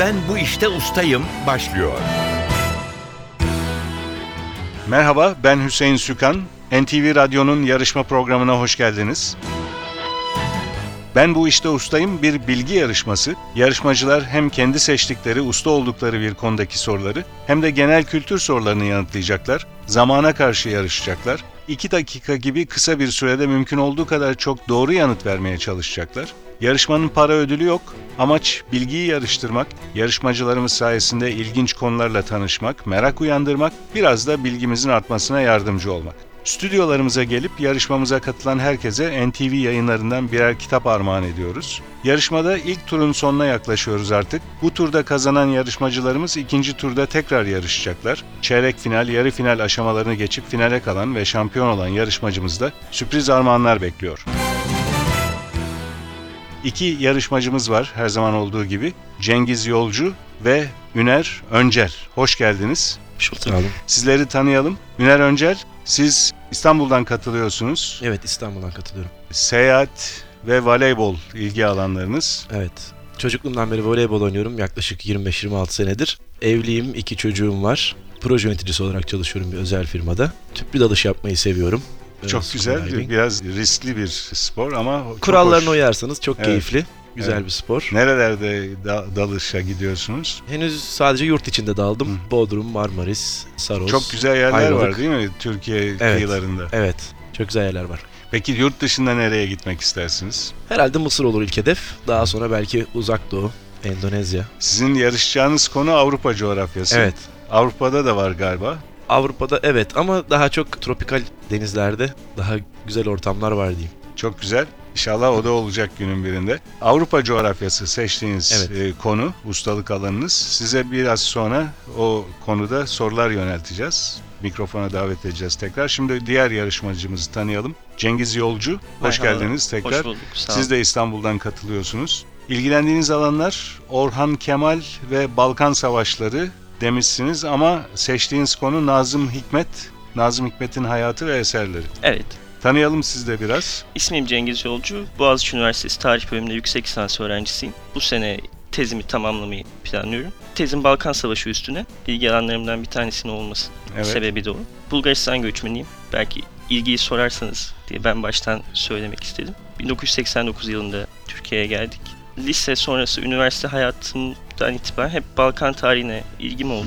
Ben bu işte ustayım başlıyor. Merhaba, ben Hüseyin Sükan. NTV Radyo'nun yarışma programına hoş geldiniz. Ben bu işte ustayım bir bilgi yarışması. Yarışmacılar hem kendi seçtikleri, usta oldukları bir konudaki soruları hem de genel kültür sorularını yanıtlayacaklar. Zamana karşı yarışacaklar. 2 dakika gibi kısa bir sürede mümkün olduğu kadar çok doğru yanıt vermeye çalışacaklar. Yarışmanın para ödülü yok. Amaç bilgiyi yarıştırmak, yarışmacılarımız sayesinde ilginç konularla tanışmak, merak uyandırmak, biraz da bilgimizin artmasına yardımcı olmak. Stüdyolarımıza gelip yarışmamıza katılan herkese NTV yayınlarından birer kitap armağan ediyoruz. Yarışmada ilk turun sonuna yaklaşıyoruz artık. Bu turda kazanan yarışmacılarımız ikinci turda tekrar yarışacaklar. Çeyrek final, yarı final aşamalarını geçip finale kalan ve şampiyon olan yarışmacımız da sürpriz armağanlar bekliyor. İki yarışmacımız var her zaman olduğu gibi. Cengiz Yolcu ve Üner Öncer. Hoş geldiniz. Sizleri tanıyalım. Üner Öncer, siz İstanbul'dan katılıyorsunuz. Evet İstanbul'dan katılıyorum. Seyahat ve voleybol ilgi alanlarınız. Evet. Çocukluğumdan beri voleybol oynuyorum yaklaşık 25-26 senedir. Evliyim, iki çocuğum var. Proje yöneticisi olarak çalışıyorum bir özel firmada. Tüplü dalış yapmayı seviyorum. Çok Ee, güzel, diving. biraz riskli bir spor ama Kurallarına hoş. uyarsanız çok Evet. keyifli. Güzel Evet. bir spor. Nerelerde da- dalışa gidiyorsunuz? Henüz sadece yurt içinde daldım. Hı. Bodrum, Marmaris, Saros. Çok güzel yerler Ayvalık. var değil mi Türkiye kıyılarında? Evet. Çok güzel yerler var. Peki yurt dışında nereye gitmek istersiniz? Herhalde Mısır olur ilk hedef. Daha sonra belki Uzak Doğu, Endonezya. Sizin yarışacağınız konu Avrupa coğrafyası. Evet. Avrupa'da da var galiba. Avrupa'da evet ama daha çok tropikal denizlerde daha güzel ortamlar var diyeyim. Çok güzel. İnşallah o da olacak günün birinde. Avrupa coğrafyası seçtiğiniz Evet. e, konu, ustalık alanınız. Size biraz sonra o konuda sorular yönelteceğiz. Mikrofona davet edeceğiz tekrar. Şimdi diğer yarışmacımızı tanıyalım. Cengiz Yolcu, hoş Merhaba. geldiniz tekrar. Hoş bulduk. Sağ Siz olun. de İstanbul'dan katılıyorsunuz. İlgilendiğiniz alanlar Orhan Kemal ve Balkan Savaşları demişsiniz ama seçtiğiniz konu Nazım Hikmet. Nazım Hikmet'in hayatı ve eserleri. Evet. Tanıyalım siz de biraz. İsmim Cengiz Yolcu. Boğaziçi Üniversitesi Tarih Bölümünde yüksek lisans öğrencisiyim. Bu sene tezimi tamamlamayı planlıyorum. Tezim Balkan Savaşı üstüne. İlgi alanlarımdan bir tanesinin olması Evet. sebebi de o. Bulgaristan göçmeniyim. Belki ilgiyi sorarsanız diye ben baştan söylemek istedim. 1989 yılında Türkiye'ye geldik. Lise sonrası üniversite hayatımdan itibaren hep Balkan tarihine ilgim oldu.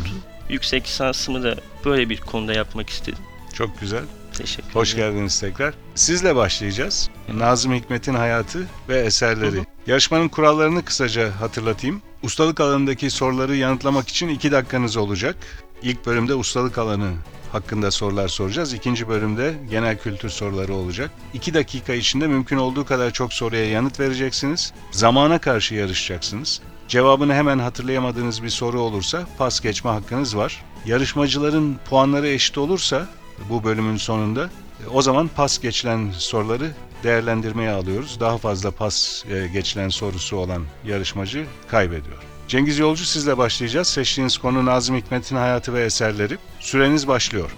Yüksek lisansımı da böyle bir konuda yapmak istedim. Çok güzel. Teşekkür Hoş ederim. geldiniz tekrar. Sizle başlayacağız. Nazım Hikmet'in hayatı ve eserleri. Yarışmanın kurallarını kısaca hatırlatayım. Ustalık alanındaki soruları yanıtlamak için 2 dakikanız olacak. İlk bölümde ustalık alanı hakkında sorular soracağız. İkinci bölümde genel kültür soruları olacak. 2 dakika içinde mümkün olduğu kadar çok soruya yanıt vereceksiniz. Zamana karşı yarışacaksınız. Cevabını hemen hatırlayamadığınız bir soru olursa pas geçme hakkınız var. Yarışmacıların puanları eşit olursa bu bölümün sonunda e, o zaman pas geçilen soruları değerlendirmeye alıyoruz. Daha fazla pas e, geçilen sorusu olan yarışmacı kaybediyor. Cengiz Yolcu sizle başlayacağız. Seçtiğiniz konu Nazım Hikmet'in hayatı ve eserleri. Süreniz başlıyor.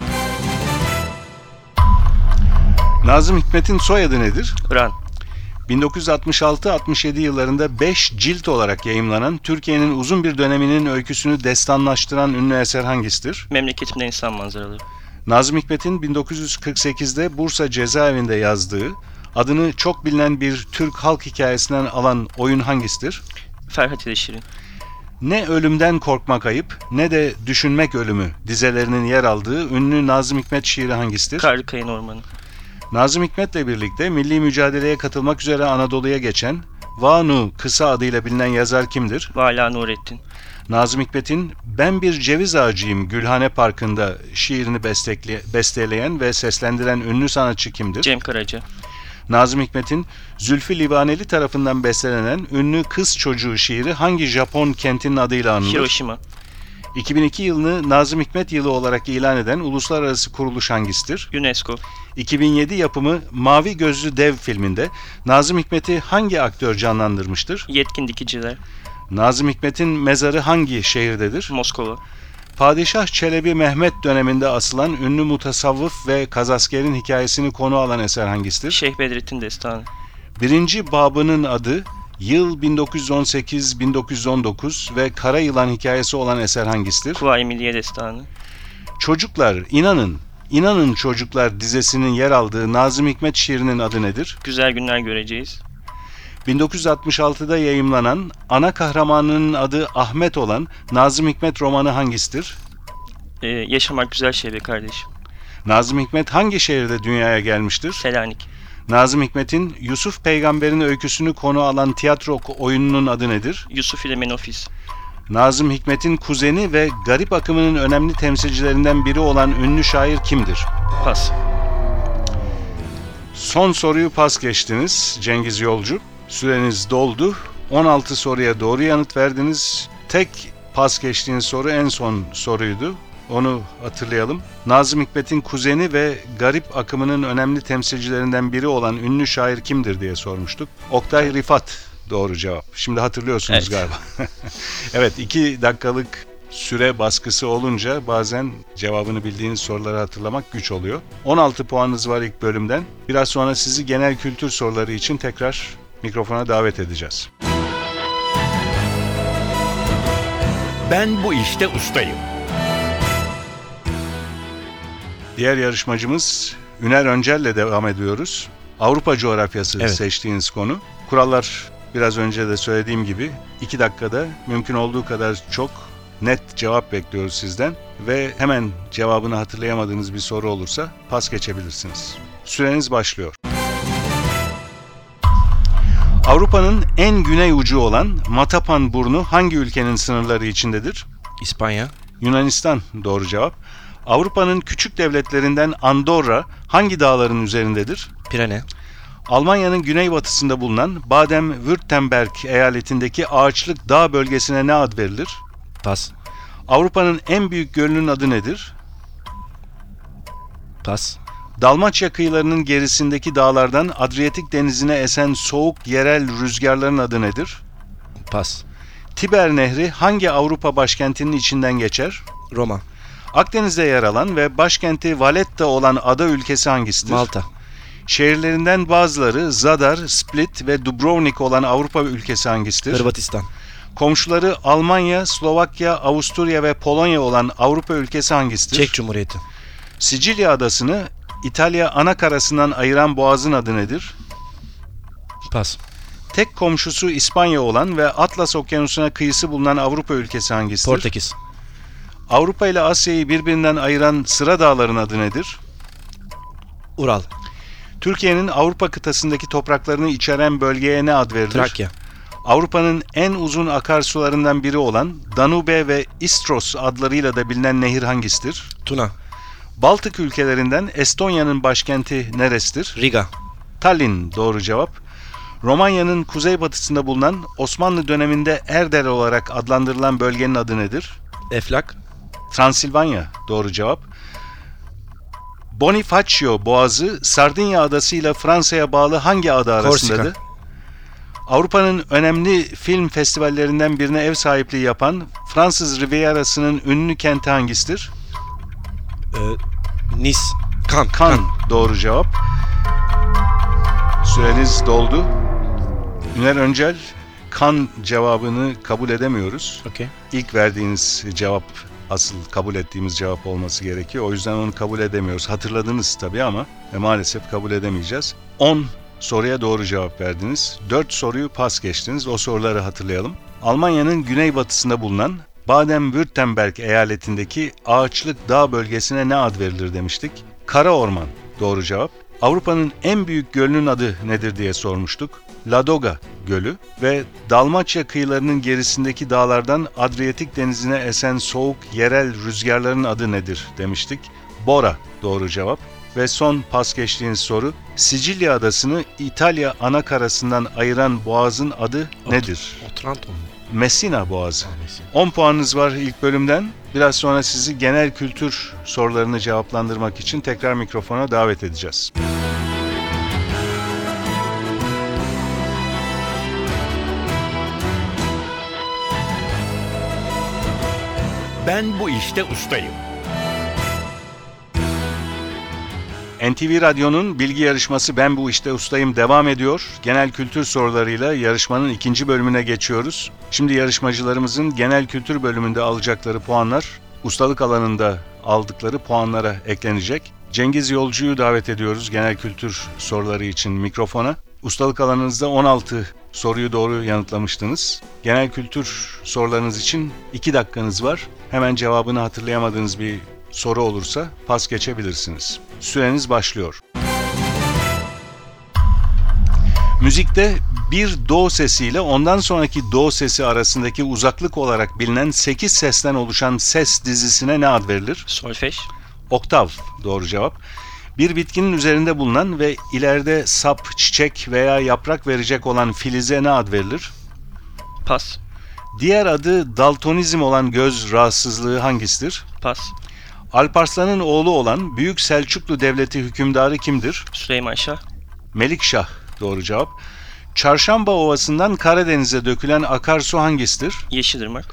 Nazım Hikmet'in soyadı nedir? Ran. 1966-67 yıllarında 5 cilt olarak yayımlanan Türkiye'nin uzun bir döneminin öyküsünü destanlaştıran ünlü eser hangisidir? Memleketimde insan manzaraları. Nazım Hikmet'in 1948'de Bursa cezaevinde yazdığı, adını çok bilinen bir Türk halk hikayesinden alan oyun hangisidir? Ferhat ile Şirin. Ne ölümden korkmak ayıp ne de düşünmek ölümü dizelerinin yer aldığı ünlü Nazım Hikmet şiiri hangisidir? Karlı Kayın Ormanı. Nazım Hikmet'le birlikte milli mücadeleye katılmak üzere Anadolu'ya geçen Vanu kısa adıyla bilinen yazar kimdir? Vala Nurettin. Nazım Hikmet'in Ben Bir Ceviz Ağacıyım Gülhane Parkı'nda şiirini besteleyen ve seslendiren ünlü sanatçı kimdir? Cem Karaca. Nazım Hikmet'in Zülfü Livaneli tarafından bestelenen ünlü Kız Çocuğu şiiri hangi Japon kentinin adıyla anılır? Hiroşima. 2002 yılını Nazım Hikmet yılı olarak ilan eden uluslararası kuruluş hangisidir? UNESCO. 2007 yapımı Mavi Gözlü Dev filminde Nazım Hikmet'i hangi aktör canlandırmıştır? Yetkin Dikiciler. Nazım Hikmet'in mezarı hangi şehirdedir? Moskova. Padişah Çelebi Mehmet döneminde asılan ünlü mutasavvıf ve kazaskerin hikayesini konu alan eser hangisidir? Şeyh Bedrettin Destanı. Birinci babının adı Yıl 1918-1919 ve Kara Yılan hikayesi olan eser hangisidir? Kuvayi Milliye Destanı. Çocuklar, inanın, inanın çocuklar dizesinin yer aldığı Nazım Hikmet şiirinin adı nedir? Güzel günler göreceğiz. 1966'da yayımlanan, ana kahramanının adı Ahmet olan Nazım Hikmet romanı hangisidir? Ee, yaşamak güzel şey be kardeşim. Nazım Hikmet hangi şehirde dünyaya gelmiştir? Selanik. Nazım Hikmet'in Yusuf Peygamber'in öyküsünü konu alan tiyatro oyununun adı nedir? Yusuf ile Menofis. Nazım Hikmet'in kuzeni ve garip akımının önemli temsilcilerinden biri olan ünlü şair kimdir? Pas. Son soruyu pas geçtiniz Cengiz Yolcu. Süreniz doldu. 16 soruya doğru yanıt verdiniz. Tek pas geçtiğiniz soru en son soruydu. Onu hatırlayalım. Nazım Hikmet'in kuzeni ve garip akımının önemli temsilcilerinden biri olan ünlü şair kimdir diye sormuştuk. Oktay Rifat doğru cevap. Şimdi hatırlıyorsunuz Evet. galiba. evet iki dakikalık süre baskısı olunca bazen cevabını bildiğiniz soruları hatırlamak güç oluyor. 16 puanınız var ilk bölümden. Biraz sonra sizi genel kültür soruları için tekrar mikrofona davet edeceğiz. Ben bu işte ustayım. Diğer yarışmacımız Üner Öncel'le devam ediyoruz. Avrupa coğrafyası Evet. seçtiğiniz konu. Kurallar biraz önce de söylediğim gibi 2 dakikada mümkün olduğu kadar çok net cevap bekliyoruz sizden ve hemen cevabını hatırlayamadığınız bir soru olursa pas geçebilirsiniz. Süreniz başlıyor. Avrupa'nın en güney ucu olan Matapan burnu hangi ülkenin sınırları içindedir? İspanya, Yunanistan doğru cevap. Avrupa'nın küçük devletlerinden Andorra hangi dağların üzerindedir? Pirene, Almanya'nın güneybatısında bulunan Baden-Württemberg eyaletindeki ağaçlık dağ bölgesine ne ad verilir? pas, Avrupa'nın en büyük gölünün adı nedir? pas, Dalmaçya kıyılarının gerisindeki dağlardan Adriyatik denizine esen soğuk yerel rüzgarların adı nedir? pas, Tiber Nehri hangi Avrupa başkentinin içinden geçer? Roma, Akdeniz'de yer alan ve başkenti Valletta olan ada ülkesi hangisidir? Malta, Şehirlerinden bazıları Zadar, Split ve Dubrovnik olan Avrupa ülkesi hangisidir? Hırvatistan, Komşuları Almanya, Slovakya, Avusturya ve Polonya olan Avrupa ülkesi hangisidir? Çek Cumhuriyeti, Sicilya adasını İtalya ana karasından ayıran boğazın adı nedir? pas, Tek komşusu İspanya olan ve Atlas Okyanusu'na kıyısı bulunan Avrupa ülkesi hangisidir? Portekiz, Avrupa ile Asya'yı birbirinden ayıran sıra dağların adı nedir? Ural, Türkiye'nin Avrupa kıtasındaki topraklarını içeren bölgeye ne ad verilir? Trakya, Avrupa'nın en uzun akarsularından biri olan Danube ve Istros adlarıyla da bilinen nehir hangisidir? Tuna, Baltık ülkelerinden Estonya'nın başkenti neresidir? Riga, Tallinn doğru cevap. Romanya'nın kuzeybatısında bulunan Osmanlı döneminde Erdel olarak adlandırılan bölgenin adı nedir? Eflak, Transilvanya doğru cevap. Bonifacio Boğazı Sardinya adası ile Fransa'ya bağlı hangi ada arasındadır? Korsika. Avrupa'nın önemli film festivallerinden birine ev sahipliği yapan Fransız Rivierası'nın ünlü kenti hangisidir? E, Nice, Kan, Kan doğru cevap. Süreniz doldu. Üner Öncel, Kan cevabını kabul edemiyoruz. Okey. İlk verdiğiniz cevap asıl kabul ettiğimiz cevap olması gerekiyor. O yüzden onu kabul edemiyoruz. Hatırladınız tabii ama e, maalesef kabul edemeyeceğiz. 10 soruya doğru cevap verdiniz. 4 soruyu pas geçtiniz. O soruları hatırlayalım. Almanya'nın güneybatısında bulunan Baden-Württemberg eyaletindeki ağaçlık dağ bölgesine ne ad verilir demiştik. Kara Orman doğru cevap. Avrupa'nın en büyük gölünün adı nedir diye sormuştuk. Ladoga Gölü ve Dalmaçya kıyılarının gerisindeki dağlardan Adriyatik denizine esen soğuk yerel rüzgarların adı nedir demiştik. Bora doğru cevap. Ve son pas geçtiğiniz soru Sicilya adasını İtalya ana karasından ayıran boğazın adı nedir? Otranto mu? Messina Boğazı. Neyse. 10 puanınız var ilk bölümden. Biraz sonra sizi genel kültür sorularını cevaplandırmak için tekrar mikrofona davet edeceğiz. Ben bu işte ustayım. NTV Radyo'nun bilgi yarışması Ben Bu İşte Ustayım devam ediyor. Genel kültür sorularıyla yarışmanın ikinci bölümüne geçiyoruz. Şimdi yarışmacılarımızın genel kültür bölümünde alacakları puanlar ustalık alanında aldıkları puanlara eklenecek. Cengiz Yolcu'yu davet ediyoruz genel kültür soruları için mikrofona. Ustalık alanınızda 16 soruyu doğru yanıtlamıştınız. Genel kültür sorularınız için 2 dakikanız var. Hemen cevabını hatırlayamadığınız bir soru olursa pas geçebilirsiniz. Süreniz başlıyor. Müzikte bir do sesiyle ondan sonraki do sesi arasındaki uzaklık olarak bilinen 8 sesten oluşan ses dizisine ne ad verilir? Solfej. Oktav doğru cevap. Bir bitkinin üzerinde bulunan ve ileride sap, çiçek veya yaprak verecek olan filize ne ad verilir? Pas. Diğer adı daltonizm olan göz rahatsızlığı hangisidir? Pas. Alparslan'ın oğlu olan Büyük Selçuklu Devleti hükümdarı kimdir? Süleyman Şah. Melikşah doğru cevap. Çarşamba Ovası'ndan Karadeniz'e dökülen akarsu hangisidir? Yeşilırmak.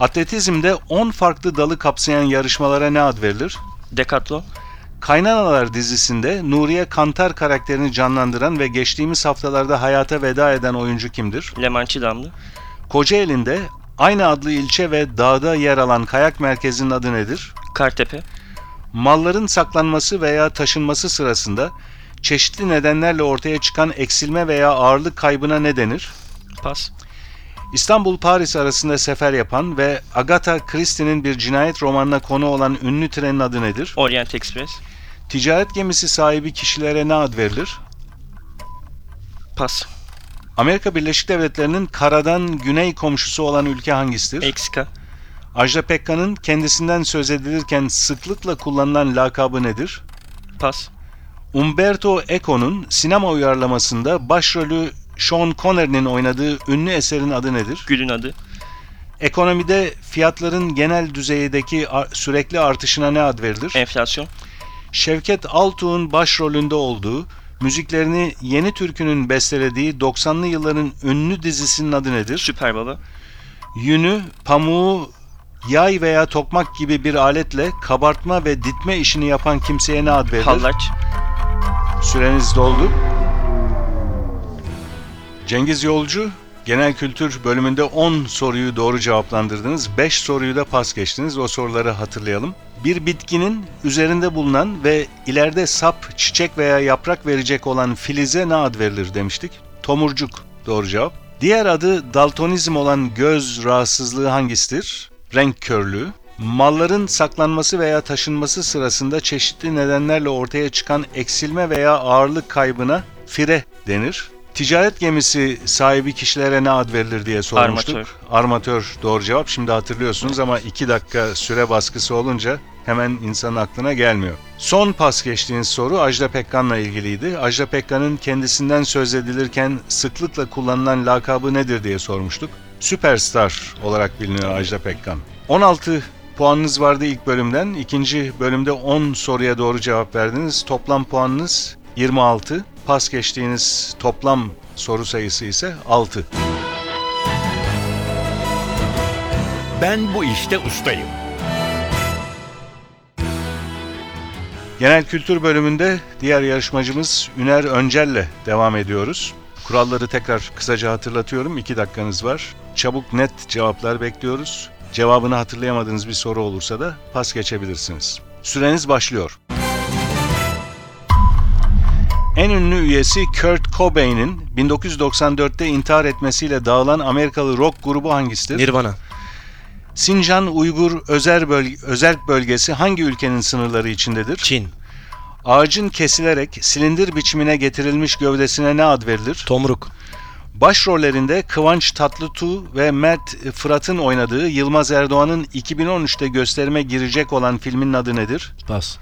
Atletizmde 10 farklı dalı kapsayan yarışmalara ne ad verilir? Dekatlon. Kaynanalar dizisinde Nuriye Kantar karakterini canlandıran ve geçtiğimiz haftalarda hayata veda eden oyuncu kimdir? Lemançı Damlı. Kocaeli'nde aynı adlı ilçe ve dağda yer alan kayak merkezinin adı nedir? Kartepe. Malların saklanması veya taşınması sırasında çeşitli nedenlerle ortaya çıkan eksilme veya ağırlık kaybına ne denir? Pas. İstanbul-Paris arasında sefer yapan ve Agatha Christie'nin bir cinayet romanına konu olan ünlü trenin adı nedir? Orient Express. Ticaret gemisi sahibi kişilere ne ad verilir? Pas. Amerika Birleşik Devletleri'nin karadan güney komşusu olan ülke hangisidir? Meksika. Ajda Pekkan'ın kendisinden söz edilirken sıklıkla kullanılan lakabı nedir? Pas. Umberto Eco'nun sinema uyarlamasında başrolü Sean Connery'nin oynadığı ünlü eserin adı nedir? Gül'ün adı. Ekonomide fiyatların genel düzeydeki sürekli artışına ne ad verilir? Enflasyon. Şevket Altuğ'un başrolünde olduğu, müziklerini Yeni Türkü'nün bestelediği 90'lı yılların ünlü dizisinin adı nedir? Süper Baba. Yünü, pamuğu, yay veya tokmak gibi bir aletle kabartma ve ditme işini yapan kimseye ne ad verilir? Hallaç. Süreniz doldu. Cengiz Yolcu, Genel Kültür bölümünde 10 soruyu doğru cevaplandırdınız. 5 soruyu da pas geçtiniz. O soruları hatırlayalım. Bir bitkinin üzerinde bulunan ve ileride sap, çiçek veya yaprak verecek olan filize ne ad verilir demiştik? Tomurcuk. Doğru cevap. Diğer adı daltonizm olan göz rahatsızlığı hangisidir? Renk körlüğü. Malların saklanması veya taşınması sırasında çeşitli nedenlerle ortaya çıkan eksilme veya ağırlık kaybına fire denir. Ticaret gemisi sahibi kişilere ne ad verilir diye sormuştuk. Armatör. Armatör doğru cevap. Şimdi hatırlıyorsunuz ama 2 dakika süre baskısı olunca hemen insanın aklına gelmiyor. Son pas geçtiğiniz soru Ajda Pekkan'la ilgiliydi. Ajda Pekkan'ın kendisinden söz edilirken sıklıkla kullanılan lakabı nedir diye sormuştuk. Süperstar olarak biliniyor Ajda Pekkan. 16 puanınız vardı ilk bölümden. İkinci bölümde 10 soruya doğru cevap verdiniz. Toplam puanınız 26. Pas geçtiğiniz toplam soru sayısı ise 6. Ben bu işte ustayım. Genel kültür bölümünde diğer yarışmacımız Üner Öncel'le devam ediyoruz. Kuralları tekrar kısaca hatırlatıyorum. 2 dakikanız var. Çabuk net cevaplar bekliyoruz. Cevabını hatırlayamadığınız bir soru olursa da pas geçebilirsiniz. Süreniz başlıyor. En ünlü üyesi Kurt Cobain'in 1994'te intihar etmesiyle dağılan Amerikalı rock grubu hangisidir? Nirvana. Sincan Uygur Özel Böl Özerk Bölgesi hangi ülkenin sınırları içindedir? Çin. Ağacın kesilerek silindir biçimine getirilmiş gövdesine ne ad verilir? Tomruk. Başrollerinde Kıvanç Tatlıtuğ ve Mert Fırat'ın oynadığı Yılmaz Erdoğan'ın 2013'te gösterime girecek olan filmin adı nedir? Pas.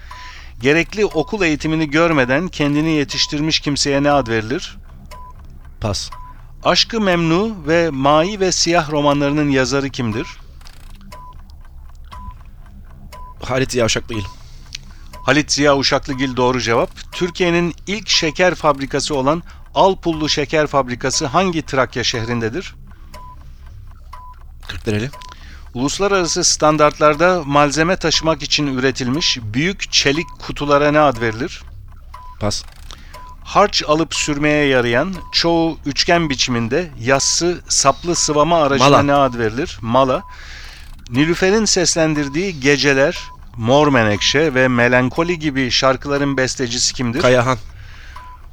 Gerekli okul eğitimini görmeden kendini yetiştirmiş kimseye ne ad verilir? Pas. Aşkı Memnu ve Mai ve Siyah romanlarının yazarı kimdir? Halit Ziya Uşaklıgil. Halit Ziya Uşaklıgil doğru cevap. Türkiye'nin ilk şeker fabrikası olan Alpullu Şeker Fabrikası hangi Trakya şehrindedir? Kırklareli. Uluslararası standartlarda malzeme taşımak için üretilmiş büyük çelik kutulara ne ad verilir? Pas. Harç alıp sürmeye yarayan, çoğu üçgen biçiminde yassı, saplı sıvama aracına Mala. ne ad verilir? Mala. Nilüfer'in seslendirdiği Geceler, Mor Menekşe ve Melankoli gibi şarkıların bestecisi kimdir? Kayahan.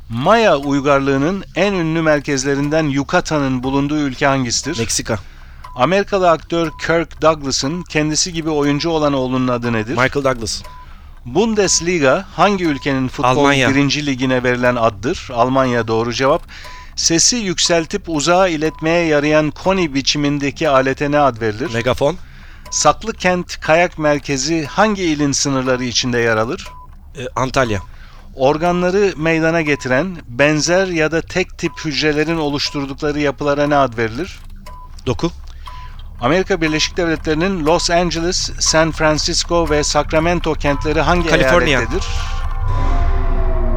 Maya uygarlığının en ünlü merkezlerinden Yucatan'ın bulunduğu ülke hangisidir? Meksika. Amerikalı aktör Kirk Douglas'ın kendisi gibi oyuncu olan oğlunun adı nedir? Michael Douglas. Bundesliga hangi ülkenin futbol Almanya. birinci ligine verilen addır? Almanya doğru cevap. Sesi yükseltip uzağa iletmeye yarayan koni biçimindeki alete ne ad verilir? Megafon. Saklı Kent Kayak Merkezi hangi ilin sınırları içinde yer alır? E, Antalya. Organları meydana getiren benzer ya da tek tip hücrelerin oluşturdukları yapılara ne ad verilir? Doku. Amerika Birleşik Devletleri'nin Los Angeles, San Francisco ve Sacramento kentleri hangi Kaliforniya. eyalettedir?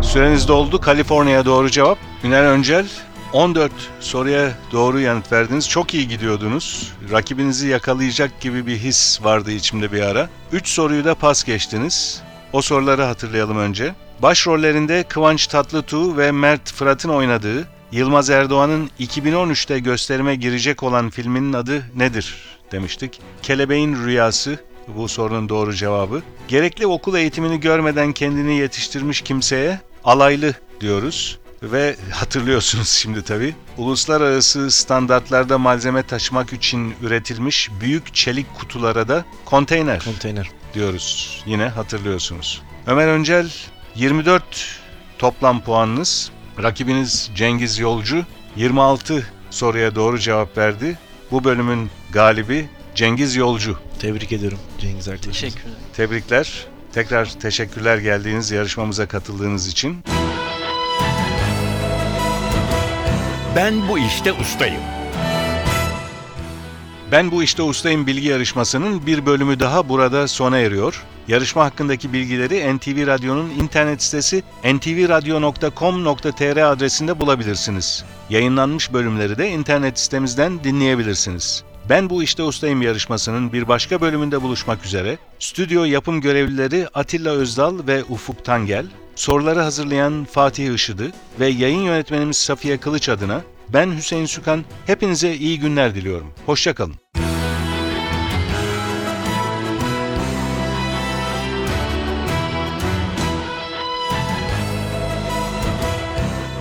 Süreniz doldu. Kaliforniya doğru cevap. Ünal Öncel 14 soruya doğru yanıt verdiniz. Çok iyi gidiyordunuz. Rakibinizi yakalayacak gibi bir his vardı içimde bir ara. 3 soruyu da pas geçtiniz. O soruları hatırlayalım önce. Başrollerinde Kıvanç Tatlıtuğ ve Mert Fırat'ın oynadığı Yılmaz Erdoğan'ın 2013'te gösterime girecek olan filminin adı nedir demiştik. Kelebeğin Rüyası bu sorunun doğru cevabı. Gerekli okul eğitimini görmeden kendini yetiştirmiş kimseye alaylı diyoruz. Ve hatırlıyorsunuz şimdi tabii. Uluslararası standartlarda malzeme taşımak için üretilmiş büyük çelik kutulara da konteyner Konteyner. diyoruz. Yine hatırlıyorsunuz. Ömer Öncel 24 toplam puanınız. Rakibiniz Cengiz Yolcu 26 soruya doğru cevap verdi. Bu bölümün galibi Cengiz Yolcu. Tebrik ediyorum Cengiz arkadaşımız. Teşekkürler. Tebrikler. Tekrar teşekkürler geldiğiniz yarışmamıza katıldığınız için. Ben bu işte ustayım. Ben bu işte ustayım bilgi yarışmasının bir bölümü daha burada sona eriyor. Yarışma hakkındaki bilgileri NTV Radyo'nun internet sitesi ntvradio.com.tr adresinde bulabilirsiniz. Yayınlanmış bölümleri de internet sitemizden dinleyebilirsiniz. Ben bu işte ustayım yarışmasının bir başka bölümünde buluşmak üzere. Stüdyo yapım görevlileri Atilla Özdal ve Ufuk Tangel, soruları hazırlayan Fatih Işıdı ve yayın yönetmenimiz Safiye Kılıç adına ben Hüseyin Sükan hepinize iyi günler diliyorum. Hoşçakalın.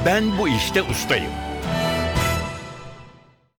Ben bu işte ustayım.